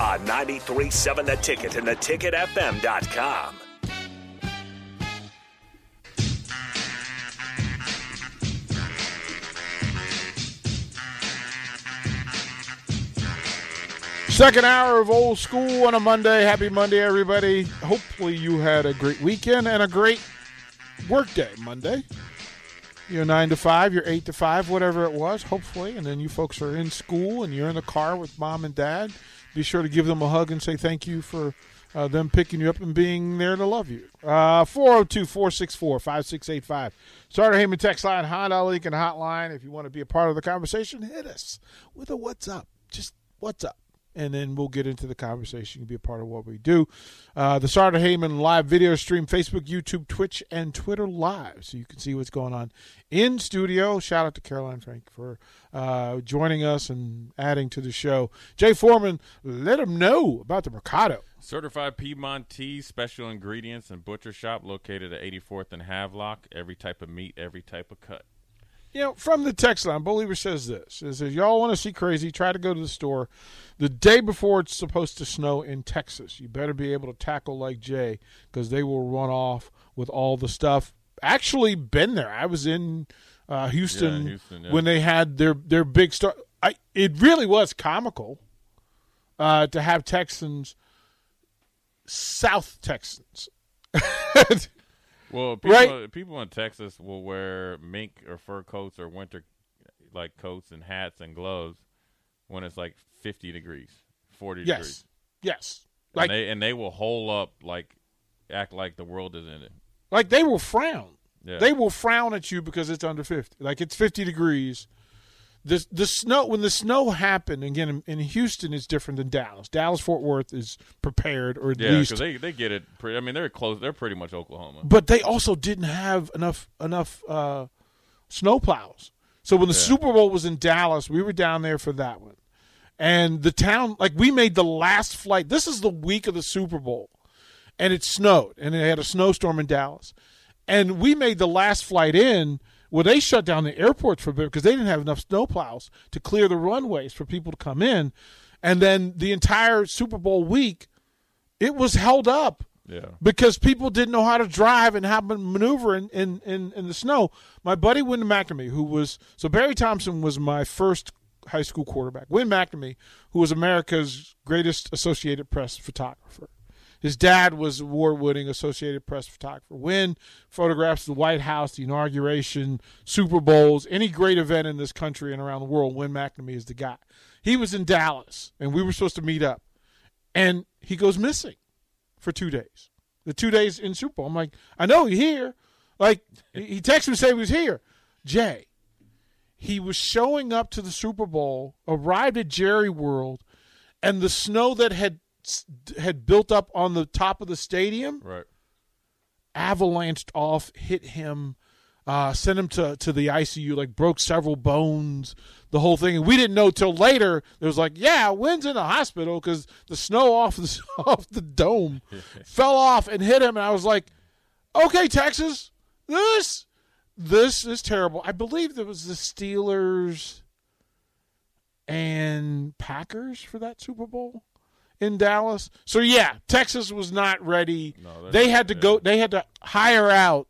On 93.7 The Ticket and theticketfm.com. Second hour of old school on a Monday. Happy Monday, everybody. Hopefully, you had a great weekend and a great workday Monday. You're nine to five, you're eight to five, whatever it was, hopefully. And then you folks are in school and you're in the car with mom and dad. Be sure to give them a hug and say thank you for uh, them picking you up and being there to love you. Uh, 402 464 5685. Sartor Hamann text line, Honda Lincoln hotline. If you want to be a part of the conversation, hit us with a what's up. Just what's up and then we'll get into the conversation. Be a part of what we do. Uh, the Sartor Hamann live video stream, Facebook, YouTube, Twitch, and Twitter live, so you can see what's going on in studio. Shout out to Caroline Frank for uh, joining us and adding to the show. Jay Foreman, let them know about the Mercado. Certified Piedmontese special ingredients and butcher shop located at 84th and Havelock. Every type of meat, every type of cut. You know, from the text line, Believer says this: "Is if y'all want to see crazy, try to go to the store the day before it's supposed to snow in Texas. You better be able to tackle like Jay because they will run off with all the stuff. Actually, been there. I was in uh, Houston, Yeah, Houston, yeah. when they had their their big star. I it really was comical uh, to have Texans, South Texans. Well, people, Right. people in Texas will wear mink or fur coats or winter like coats and hats and gloves when it's like 50 degrees, 40 yes, degrees. yes, Like, like and, they, and they will hole up like act like the world is in it. like they will frown. Yeah. They will frown at you because it's under 50. Like it's 50 degrees. The the snow when the snow happened again in, in Houston is different than Dallas. Dallas Fort Worth is prepared or at yeah, least they, they get it. Pretty, I mean, they're close. They're pretty much Oklahoma. but they also didn't have enough enough uh, snow plows. So when the Yeah. Super Bowl was in Dallas, we were down there for that one. And the town like we made the last flight. This is the week of the Super Bowl. And it snowed and they had a snowstorm in Dallas. And we made the last flight in well, they shut down the airports for a bit because they didn't have enough snowplows to clear the runways for people to come in. And then the entire Super Bowl week, it was held up Yeah. because people didn't know how to drive and how to maneuver in, in, in, in the snow. My buddy Win McNamee, who was so Barry Thompson was my first high school quarterback. Win McNamee, who was America's greatest Associated Press photographer. His dad was award-winning Associated Press photographer. Win photographs the White House, the inauguration, Super Bowls, any great event in this country and around the world. Win McNamee is the guy. He was in Dallas, and we were supposed to meet up, and he goes missing for two days. The two days in Super Bowl. I'm like, I know you're here. Like he he texted me saying he was here. Jay, he was showing up to the Super Bowl, arrived at Jerry World, and the snow that had had built up on the top of the stadium Right. avalanched off, hit him, uh, sent him to, to the ICU, like broke several bones, the whole thing. And we didn't know till later. It was like, yeah, Win's in the hospital because the snow off the off the dome fell off and hit him. And I was like, okay, Texas, this this is terrible. I believe there was the Steelers and Packers for that Super Bowl in Dallas. So yeah, Texas was not ready. No, they had to yeah. go. They had to hire out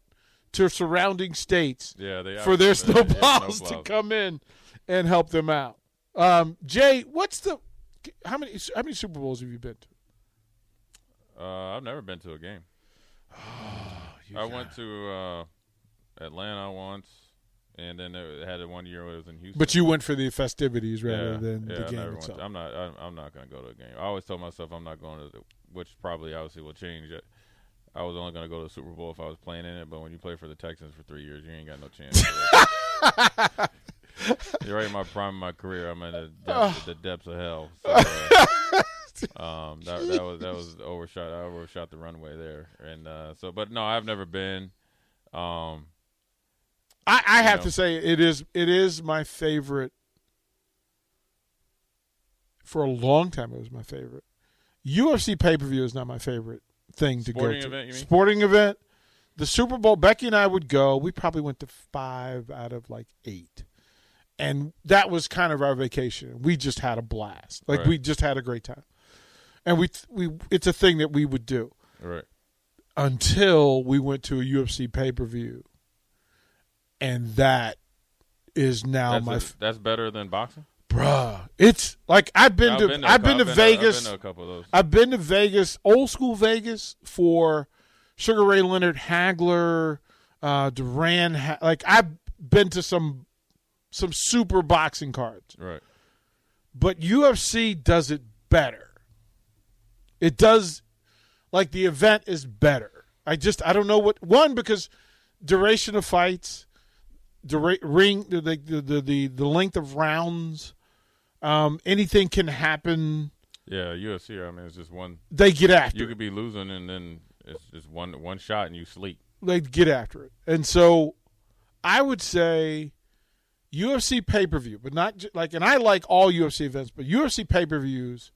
to surrounding states Yeah, they for their snowplows to come in and help them out. Um, Jay, what's the how many how many Super Bowls have you been to? Uh, I've never been to a game. I went to uh, Atlanta once, and then it had it one year where it was in Houston. But you went for the festivities rather yeah, than yeah, the I game itself. to- I'm not. I'm, I'm not going to go to a game. I always told myself I'm not going to, the, which probably obviously will change. It. I was only going to go to the Super Bowl if I was playing in it. But when you play for the Texans for three years, you ain't got no chance. You're right in my prime of my career. I'm in the depths, the depths of hell. So, uh, Um, that, that was that was overshot. I overshot the runway there, and uh, so, but no, I've never been. Um, I, I have know. to say it is it is my favorite. For a long time, it was my favorite. UFC pay per view is not my favorite thing to Sporting go to. event? Sporting event. The Super Bowl. Becky and I would go. We probably went to five out of like eight, and that was kind of our vacation. We just had a blast. Like Right. we just had a great time, and we we it's a thing that we would do right. until we went to a UFC pay per view, and that is now That's, my a- that's better than boxing. bruh. It's like I've been I've to been to, I've been to I've Vegas. I've been to couple of those. I've been to Vegas, old school Vegas for Sugar Ray Leonard, Hagler, uh, Duran. Ha- like I've been to some some super boxing cards, right. but UFC does it better. It does, like the event is better. I just I don't know what one because duration of fights, dura- ring the the the the, the length of rounds, um, anything can happen. Yeah, UFC. I mean, it's just one. They get after You it. could be losing, and then it's just one one shot, and you sleep. they get after it. And so I would say UFC pay per view, but not like, and I like all UFC events, but UFC pay per views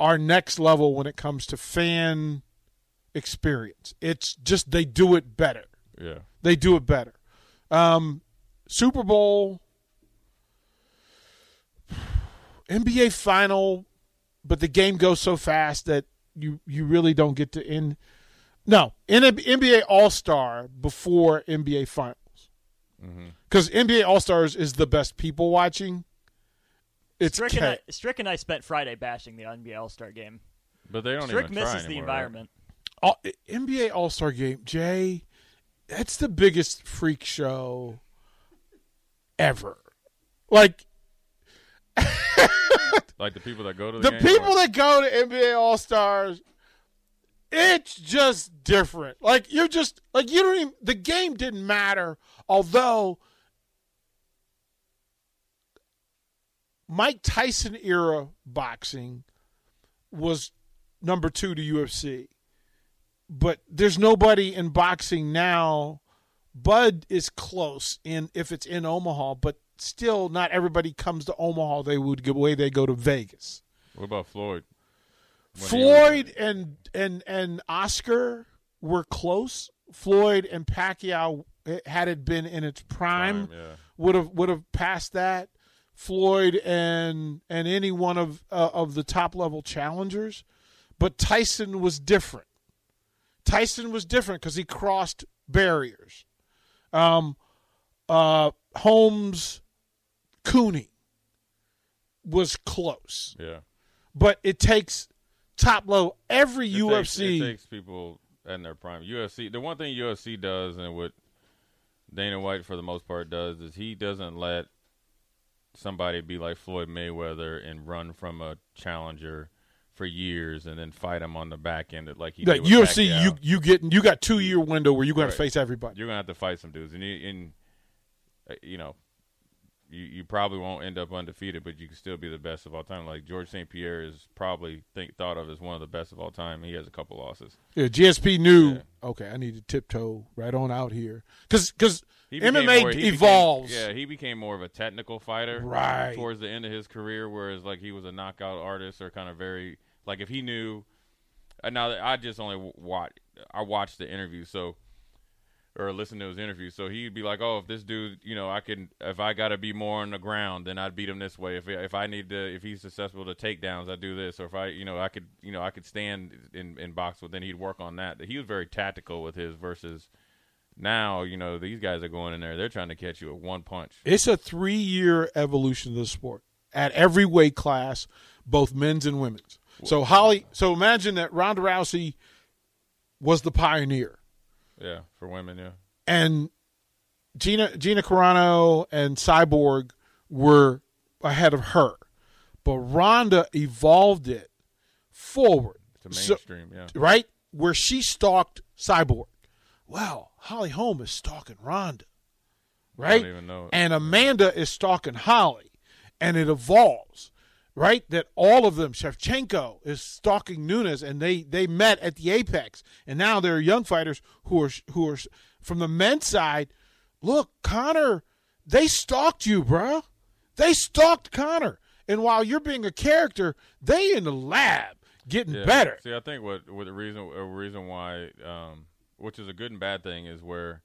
are next level when it comes to fan experience. It's just they do it better. Yeah. They do it better. Um, Super Bowl, NBA final, but the game goes so fast that you you really don't get to end. No, in NBA All Star before NBA Finals, because NBA All Stars is the best people watching. It's Strick and, I, Strick and I spent Friday bashing the NBA All Star game. But they don't Strick even try misses the anymore, right? environment. all, NBA All Star Game, Jay, that's the biggest freak show ever. Like Like the people that go to the, the people or- that go to NBA All Stars, it's just different. Like you're just like you don't even. The game didn't matter, although Mike Tyson era boxing was number two to UFC, but there's nobody in boxing now. Bud is close in if it's in Omaha, but still not everybody comes to Omaha. They would give away. They go to Vegas. What about Floyd? When Floyd and and and Oscar were close. Floyd and Pacquiao, had it been in its prime, would have would have passed that. Floyd and and any one of uh, of the top level challengers, but Tyson was different. Tyson was different because he crossed barriers. Um, uh, Holmes, Cooney was close Yeah. but it takes top level. Every It UFC, Takes, it takes people in their prime. UFC. The one thing UFC does, and what Dana White for the most part does, is he doesn't let somebody be like Floyd Mayweather and run from a challenger for years and then fight him on the back end like he did UFC, Pacquiao. you you get you got two year window where you're going Right. to face everybody. you're gonna have to fight some dudes, and you, and uh, you know, you you probably won't end up undefeated, but you can still be the best of all time. Like George St. Pierre is probably think thought of as one of the best of all time. He has a couple losses. Yeah, GSP knew. Yeah. Okay, I need to tiptoe right on out here because because He MMA more- he became- evolves. yeah, he became more of a technical fighter, Right. towards the end of his career. Whereas like he was a knockout artist, or kind of very like if he knew. Uh, now I just only watch I watched the interview, so or listen to his interview. So he'd be like, "Oh, if this dude, you know, I can if I got to be more on the ground, then I'd beat him this way. If if I need to, if he's successful to takedowns, I do this. Or if I, you know, I could, you know, I could stand in in box, but then he'd work on that. He was very tactical with his versus." Now you know these guys are going in there. They're trying to catch you with one punch. It's a three year evolution of the sport at every weight class, both men's and women's. So Holly, so imagine that Ronda Rousey was the pioneer. Yeah, for women. Yeah, and Gina Gina Carano and Cyborg were ahead of her, but Ronda evolved it forward, to So- mainstream. yeah, right where she stalked Cyborg. Well, Holly Holm is stalking Ronda, right? even know it. And Amanda is stalking Holly, and it evolves. Right? That all of them, Shevchenko is stalking Nunes, and they they met at the apex, and now there are young fighters who are who are from the men's side. Look, Conor, they stalked you, bruh. They stalked Conor, and while you're being a character, they in the lab getting Yeah. better. See, I think what what the reason a reason why, um, which is a good and bad thing, is where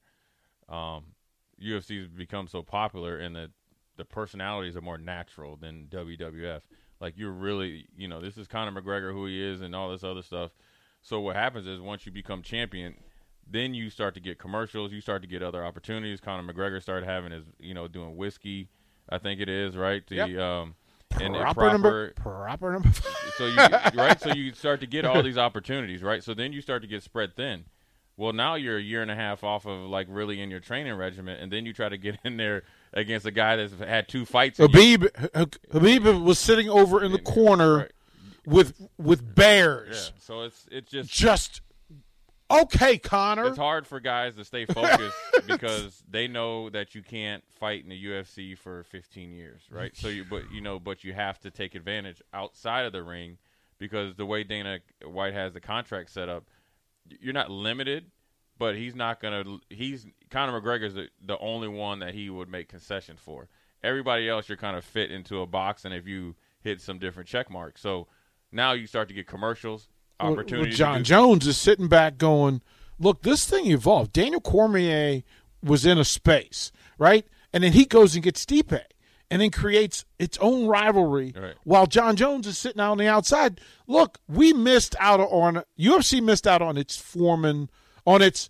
um, UFC's become so popular and that the personalities are more natural than WWF. Like you're really, you know, this is Conor McGregor who he is and all this other stuff. So what happens is once you become champion, then you start to get commercials. You start to get other opportunities. Conor McGregor started having his, you know, doing whiskey. I think it is right. The Yep. um, and the Proper, number, proper number. so you right so you start to get all these opportunities right so then you start to get spread thin well now you're a year and a half off of like really in your training regimen and then you try to get in there against a guy that's had two fights Khabib Khabib was sitting over in the corner Right. with with bears. yeah so it's it's just Just okay, Conor. it's hard for guys to stay focused because they know that you can't fight in the UFC for 15 years, right? So you, but you know, but you have to take advantage outside of the ring because the way Dana White has the contract set up, you're not limited, but he's not gonna. He's Conor McGregor's the, the only one that he would make concessions for. Everybody else, you're kind of fit into a box, and if you hit some different check marks, so now you start to get commercials, Well, opportunities. to Jon Jones is sitting back going, "Look, this thing evolved. Daniel Cormier was in a space, right? And then he goes and gets Stipe and then creates its own rivalry Right. while Jon Jones is sitting out on the outside. Look, we missed out on UFC missed out on its Foreman, on its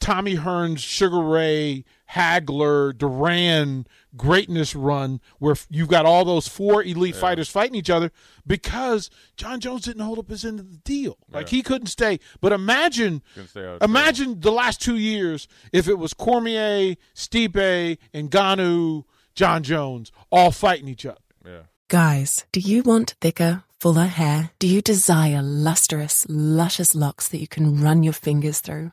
Tommy Hearns, Sugar Ray, Hagler, Duran greatness run where you've got all those four elite fighters fighting each other because Jon Jones didn't hold up his end of the deal. Like he couldn't stay. But imagine Couldn't stay imagine the last two years if it was Cormier, Stipe, and Ngannou, Jon Jones all fighting each other. Yeah. Guys, do you want thicker, fuller hair? Do you desire lustrous, luscious locks that you can run your fingers through?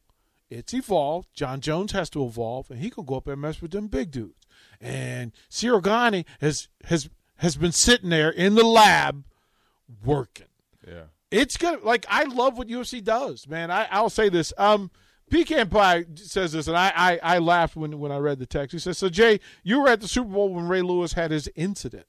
it's evolved. Jon Jones has to evolve, and he can go up and mess with them big dudes. And Ciryl Gane has has has been sitting there in the lab working. Yeah. It's gonna like I love what UFC does, man. I, I'll say this. Um Pecan Pie says this, and I, I, I laughed when, when I read the text. He says, "So Jay, you were at the Super Bowl when Ray Lewis had his incident.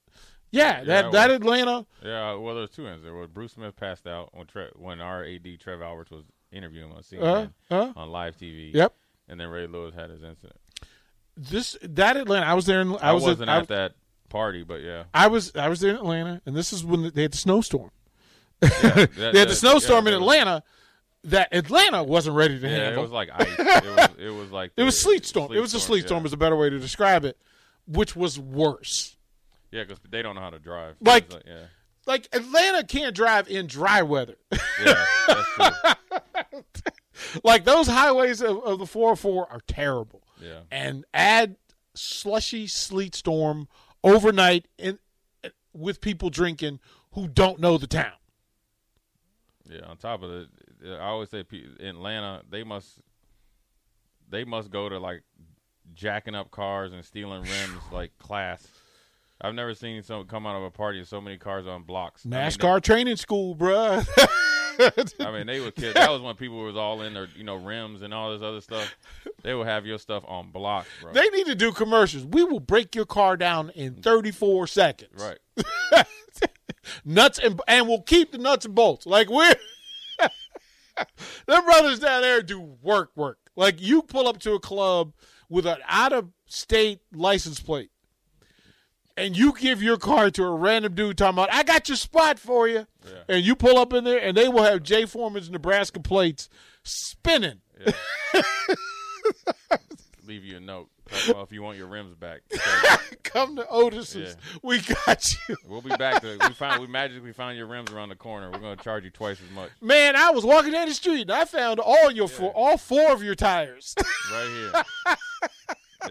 Yeah, that I that. Atlanta. Yeah, well, there's two ends there. Well, Bruce Smith passed out when Tre- when our AD Trev Alberts was interviewing him on CNN Uh, uh, on live TV. Yep. And then Ray Lewis had his incident. This that Atlanta. I was there. In, I, I, was wasn't I, at that party, but yeah. I was I was there in Atlanta, and this is when they had the snowstorm. Yeah, they had that- the snowstorm yeah, in Atlanta that Atlanta wasn't ready to handle. It was like ice. it was it was like it was sleet storm. it was a sleet storm. Yeah, Is a better way to describe it, which was worse. yeah, because they don't know how to drive. It Like- yeah, Like Atlanta can't drive in dry weather. yeah, that's true. like those highways of, of the 404 are terrible. Yeah, And add slushy sleet storm overnight in, with people drinking who don't know the town. yeah. On top of it, I always say in Atlanta they must they must go to like jacking up cars and stealing rims like class. I've never seen someone come out of a party with so many cars on blocks. I mean, NASCAR training school, bruh. I mean, they would kids. That was when people was all in their, you know, rims and all this other stuff. They will have your stuff on block, bro. they need to do commercials. We will break your car down in 34 seconds. right. nuts and and we'll keep the nuts and bolts. Like we're Them brothers down there do work, work. Like you pull up to a club with an out of state license plate, and you give your car to a random dude talking about, "I got your spot for you," and you pull up in there, and they will have Jay Foreman's Nebraska plates spinning. Leave you a note. About if you want your rims back. Come to Otis's. Yeah. We got you. We'll be back. To, we found we magically found your rims around the corner. We're gonna charge you twice as much. Man, I was walking down the street and I found all your four, all four of your tires. right here.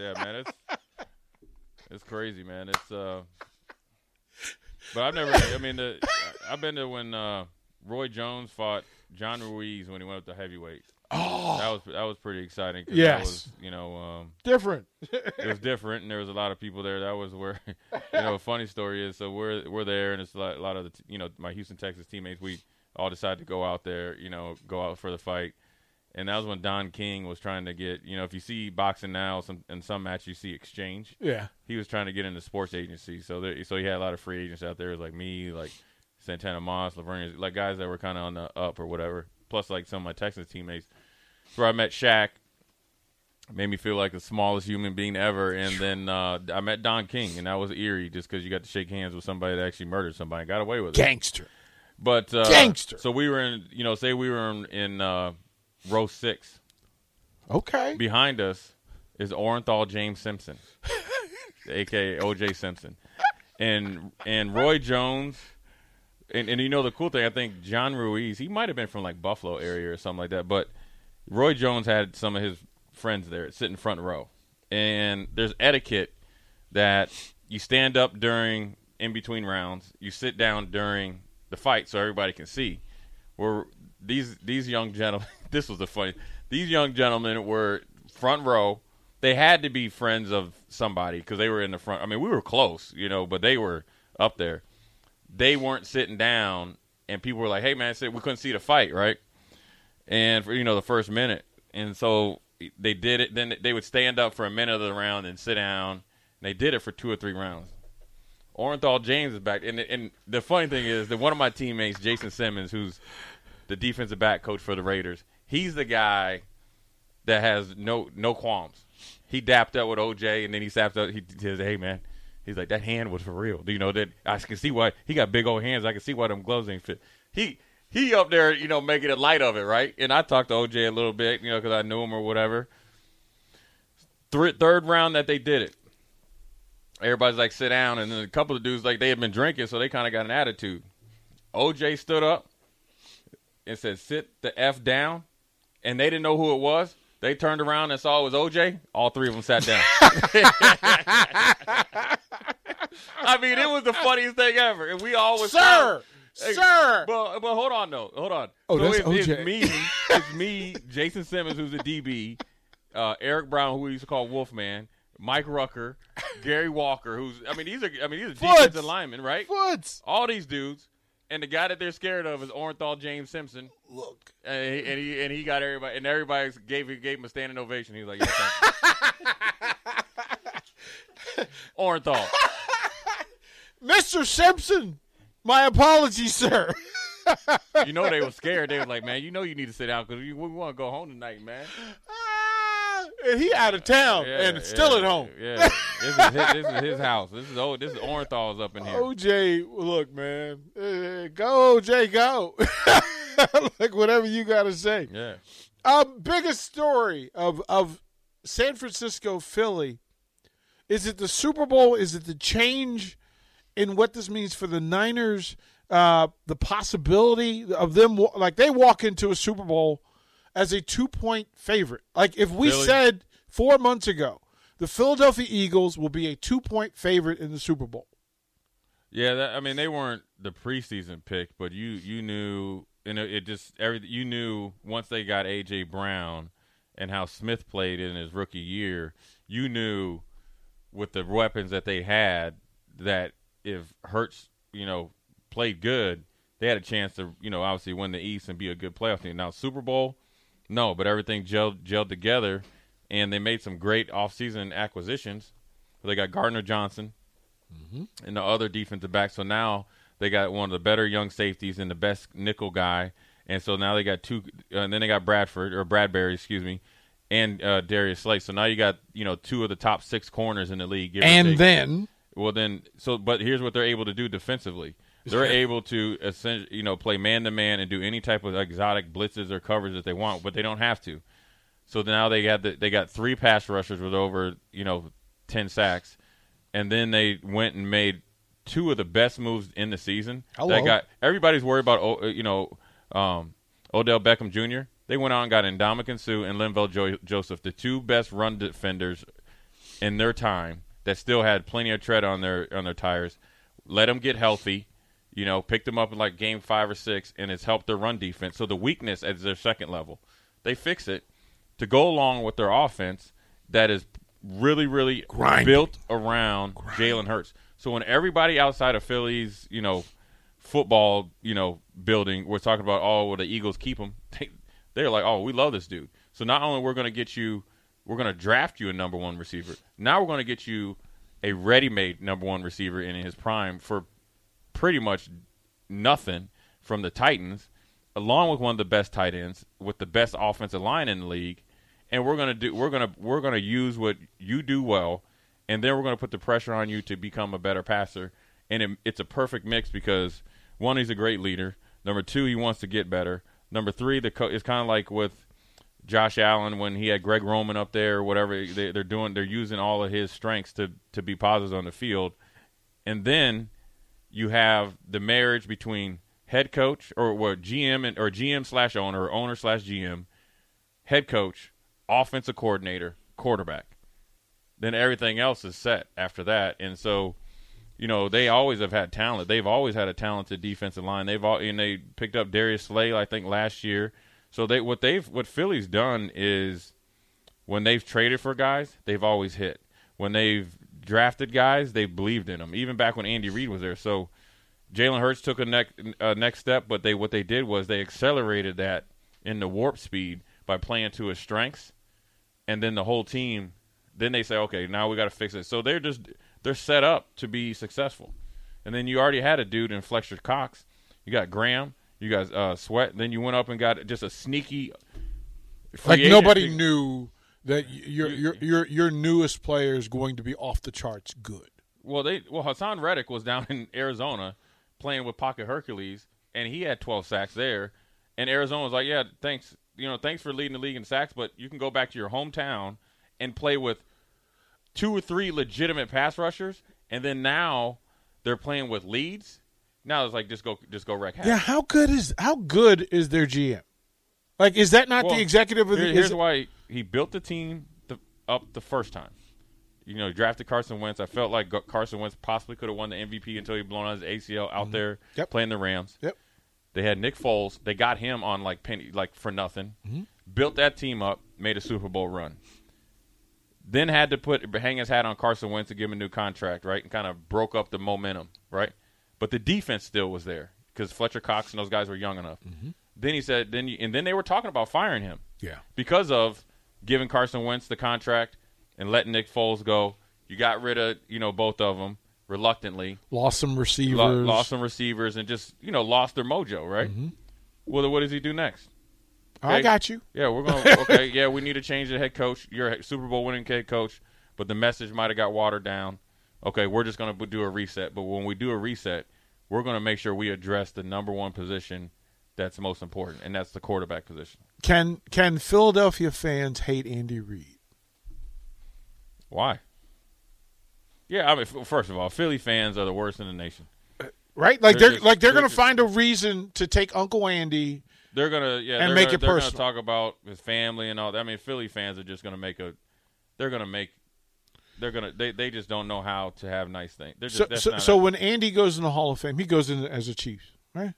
yeah, man, it's it's crazy, man. It's uh, but I've never. I mean, the, I've been to when uh, Roy Jones fought John Ruiz when he went up to heavyweight. Oh, that was that was pretty exciting. 'cause Yes. that was, you know, um, Different. it was different, and there was a lot of people there. That was where, you know, a funny story is. So we're we're there, and it's a lot, a lot of the, you know, my Houston, Texas teammates. We all decided to go out there, you know, go out for the fight, and that was when Don King was trying to get, you know, if you see boxing now, some in some match you see exchange. Yeah. He was trying to get into sports agency, so there, so he had a lot of free agents out there, like me, like Santana Moss, Laverne, like guys that were kind of on the up or whatever. Plus, like some of my Texas teammates, where I met Shaq made me feel like the smallest human being ever. And then uh, I met Don King, and that was eerie just because you got to shake hands with somebody that actually murdered somebody, and got away with it. Gangster. But uh, Gangster. So we were in, you know, say we were in, in uh, row six. Okay. Behind us is Orenthal James Simpson, aka O.J. Simpson, and and Roy Jones. And, and you know the cool thing, I think John Ruiz, he might have been from like Buffalo area or something like that, but Roy Jones had some of his friends there sitting front row. And there's etiquette that you stand up during in between rounds, you sit down during the fight so everybody can see. Where these these young gentlemen, this was the funny. These young gentlemen were front row. They had to be friends of somebody because they were in the front. I mean, we were close, you know, but they were up there. They weren't sitting down, and people were like, "Hey, man, we couldn't see the fight, right?" and for you know the first minute, and so they did it. Then they would stand up for a minute of the round and sit down. And they did it for two or three rounds. Orenthal James is back, and and the funny thing is that one of my teammates, Jason Simmons, who's the defensive back coach for the Raiders, he's the guy that has no no qualms. He dapped up with OJ, and then he sapped up. He says, "Hey, man." He's like that hand was for real. Do you know that I can see why he got big old hands. I can see why them gloves ain't fit. He he up there, you know, making a light of it, right? And I talked to OJ a little bit, you know, because I knew him or whatever. Th- third round that they did it, everybody's like, sit down, and then a couple of dudes like they had been drinking, so they kind of got an attitude. OJ stood up and said, "Sit the f down," and they didn't know who it was. They turned around and saw it was OJ. All three of them sat down. I mean, it was the funniest thing ever, and we all was Sir! Hey, Sir! But but hold on though, hold on. Oh, so that's it's, OJ. it's me, it's me, Jason Simmons, who's a DB, uh, Eric Brown, who we used to call Wolfman, Mike Rucker, Gary Walker, who's I mean these are I mean these are Foots. defensive linemen, right? Foots. All these dudes, and the guy that they're scared of is Orenthal James Simpson. Look. And he, and he and he got everybody, and everybody gave gave him a standing ovation. He was like, yeah. Orenthal. Mr. Simpson, my apologies, sir. You know they were scared. They were like, man, you know you need to sit down because we, we want to go home tonight, man. He out of town Yeah, and still yeah, at home. Yeah, this is, his, this is his house. This is oh, this is Orenthal's up in here. OJ, look, man. Uh, go, OJ, go. like, whatever you got to say. Yeah, Um, biggest story of, of San Francisco, Philly. Is it the Super Bowl? Is it the change in what this means for the Niners? Uh, the possibility of them, like, they walk into a Super Bowl as a two point favorite. Like, if we Philly. said four months ago, the Philadelphia Eagles will be a two point favorite in the Super Bowl. yeah. That, I mean, they weren't the preseason pick, but you you knew, and it, it just every you knew once they got AJ Brown and how Smith played in his rookie year, you knew with the weapons that they had that if Hurts, you know, played good, they had a chance to, you know, obviously win the East and be a good playoff team. Now Super Bowl, no, but everything gelled, gelled together, and they made some great offseason acquisitions. They got Gardner Johnson and the other defensive back. So now they got one of the better young safeties and the best nickel guy, and so now they got two, uh, and then they got Bradford or Bradberry, excuse me, and uh, Darius Slay. So now you got you know two of the top six corners in the league. And then Well, then, so but here's what they're able to do defensively. They're able to you know, play man to man and do any type of exotic blitzes or covers that they want, but they don't have to. So now they got the, they got three pass rushers with over you know ten sacks, and then they went and made two of the best moves in the season. Hello. That got everybody's worried about you know um, Odell Beckham Jr. They went out and got Ndamukong Suh and Linval jo- Joseph, the two best run defenders in their time that still had plenty of tread on their on their tires. Let them get healthy, you know, picked them up in like game five or six, and it's helped their run defense. So the weakness at their second level, they fix it to go along with their offense that is really, really Grind. built around Jalen Hurts. So when everybody outside of Philly's, you know, football, you know, building, we're talking about, oh, well, the Eagles keep him. They, they're like, oh, we love this dude. So not only we're going to get you, we're going to draft you a number one receiver. Now we're going to get you a ready-made number one receiver in his prime for pretty much nothing from the Titans, along with one of the best tight ends with the best offensive line in the league. And we're gonna do we're gonna we're gonna use what you do well, and then we're gonna put the pressure on you to become a better passer. And it, it's a perfect mix because one, he's a great leader. Number two, he wants to get better. Number three, the co- it's kind of like with Josh Allen when he had Greg Roman up there or whatever. They, they're doing they're using all of his strengths to to be positive on the field, and then you have the marriage between head coach or what GM and or GM slash owner or owner slash GM, head coach, offensive coordinator, quarterback. Then everything else is set after that, and so you know they always have had talent. They've always had a talented defensive line. They've all and they picked up Darius Slay, I think, last year. So they what they've what Philly's done is when they've traded for guys, they've always hit. When they've drafted guys, they've believed in them. Even back when Andy Reid was there. So Jalen Hurts took a next uh, next step, but they what they did was they accelerated that in the warp speed by playing to his strengths, and then the whole team. Then they say, okay, now we got to fix it. So they're just they're set up to be successful. And then you already had a dude in Fletcher Cox. You got Graham. You got uh, Sweat. Then you went up and got just a sneaky. like agent. nobody knew that your your your your newest player is going to be off the charts good. Well, they well Haason Reddick was down in Arizona playing with Pocket Hercules, and he had 12 sacks there. And Arizona was like, "Yeah, thanks, you know, thanks for leading the league in sacks, but you can go back to your hometown and play with two or three legitimate pass rushers, and then now they're playing with leads. Now it's like just go, just go wreck. havoc. Yeah, how good is how good is their GM? Like, is that not Well, the executive of the? Here- is here's it- why he built the team the, up the first time. You know, he drafted Carson Wentz. I felt like Carson Wentz possibly could have won the MVP until he blown out his ACL out there Mm-hmm. Yep. playing the Rams. Yep. They had Nick Foles. They got him on like penny, like for nothing. Mm-hmm. Built that team up, made a Super Bowl run. Then had to put hang his hat on Carson Wentz to give him a new contract, right? And kind of broke up the momentum, right? But the defense still was there because Fletcher Cox and those guys were young enough. Mm-hmm. Then he said, then you, and then they were talking about firing him Yeah. because of giving Carson Wentz the contract and letting Nick Foles go. You got rid of you know both of them reluctantly, Lost some receivers. Lo- lost some receivers, and just you know lost their mojo. Right. Mm-hmm. Well, what does he do next? I got you. Yeah, we're going. to Okay, yeah, we need to change the head coach. You're a Super Bowl winning head coach, but the message might have got watered down. Okay, we're just going to do a reset. But when we do a reset, we're going to make sure we address the number one position that's most important, and that's the quarterback position. Can can Philadelphia fans hate Andy Reid? Why? Yeah, I mean, first of all, Philly fans are the worst in the nation. Uh, right? Like They're they're, just- like they're they're going to find a reason to take Uncle Andy. They're gonna yeah, And they're make gonna, it they're personal. Gonna talk about his family and all that. I mean, Philly fans are just gonna make a. They're gonna make. They're gonna. They, they just don't know how to have nice things. They're just, So so, so when Andy goes in the Hall of Fame, he goes in as a Chiefs, right?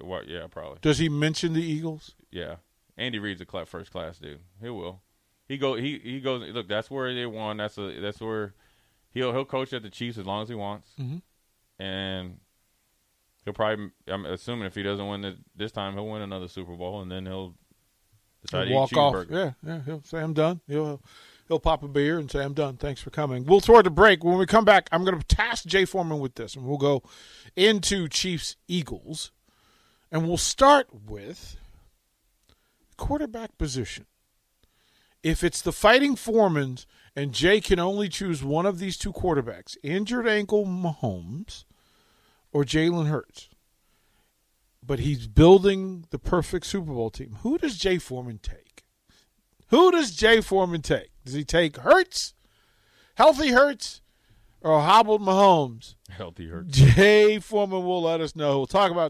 What? Yeah, probably. Does he mention the Eagles? Yeah, Andy Reid's a cla- first class dude. He will. He go. He he goes. Look, that's where they won. That's a. That's where he'll he'll coach at the Chiefs as long as he wants, Mhm. and he'll probably. I'm assuming if he doesn't win it this time, he'll win another Super Bowl, and then he'll decide He'll walk off. Yeah, yeah. He'll say I'm done. He'll he'll pop a beer and say I'm done. Thanks for coming. We'll throw it a break. When we come back, I'm going to task Jay Foreman with this, and we'll go into Chiefs Eagles, and we'll start with quarterback position, if it's the fighting Foremans and Jay can only choose one of these two quarterbacks, injured ankle Mahomes or Jalen Hurts, but he's building the perfect Super Bowl team, who does Jay Foreman take? Who does Jay Foreman take? Does he take Hurts, healthy Hurts, or hobbled Mahomes? Healthy hurt. Jay Foreman will let us know. We'll talk about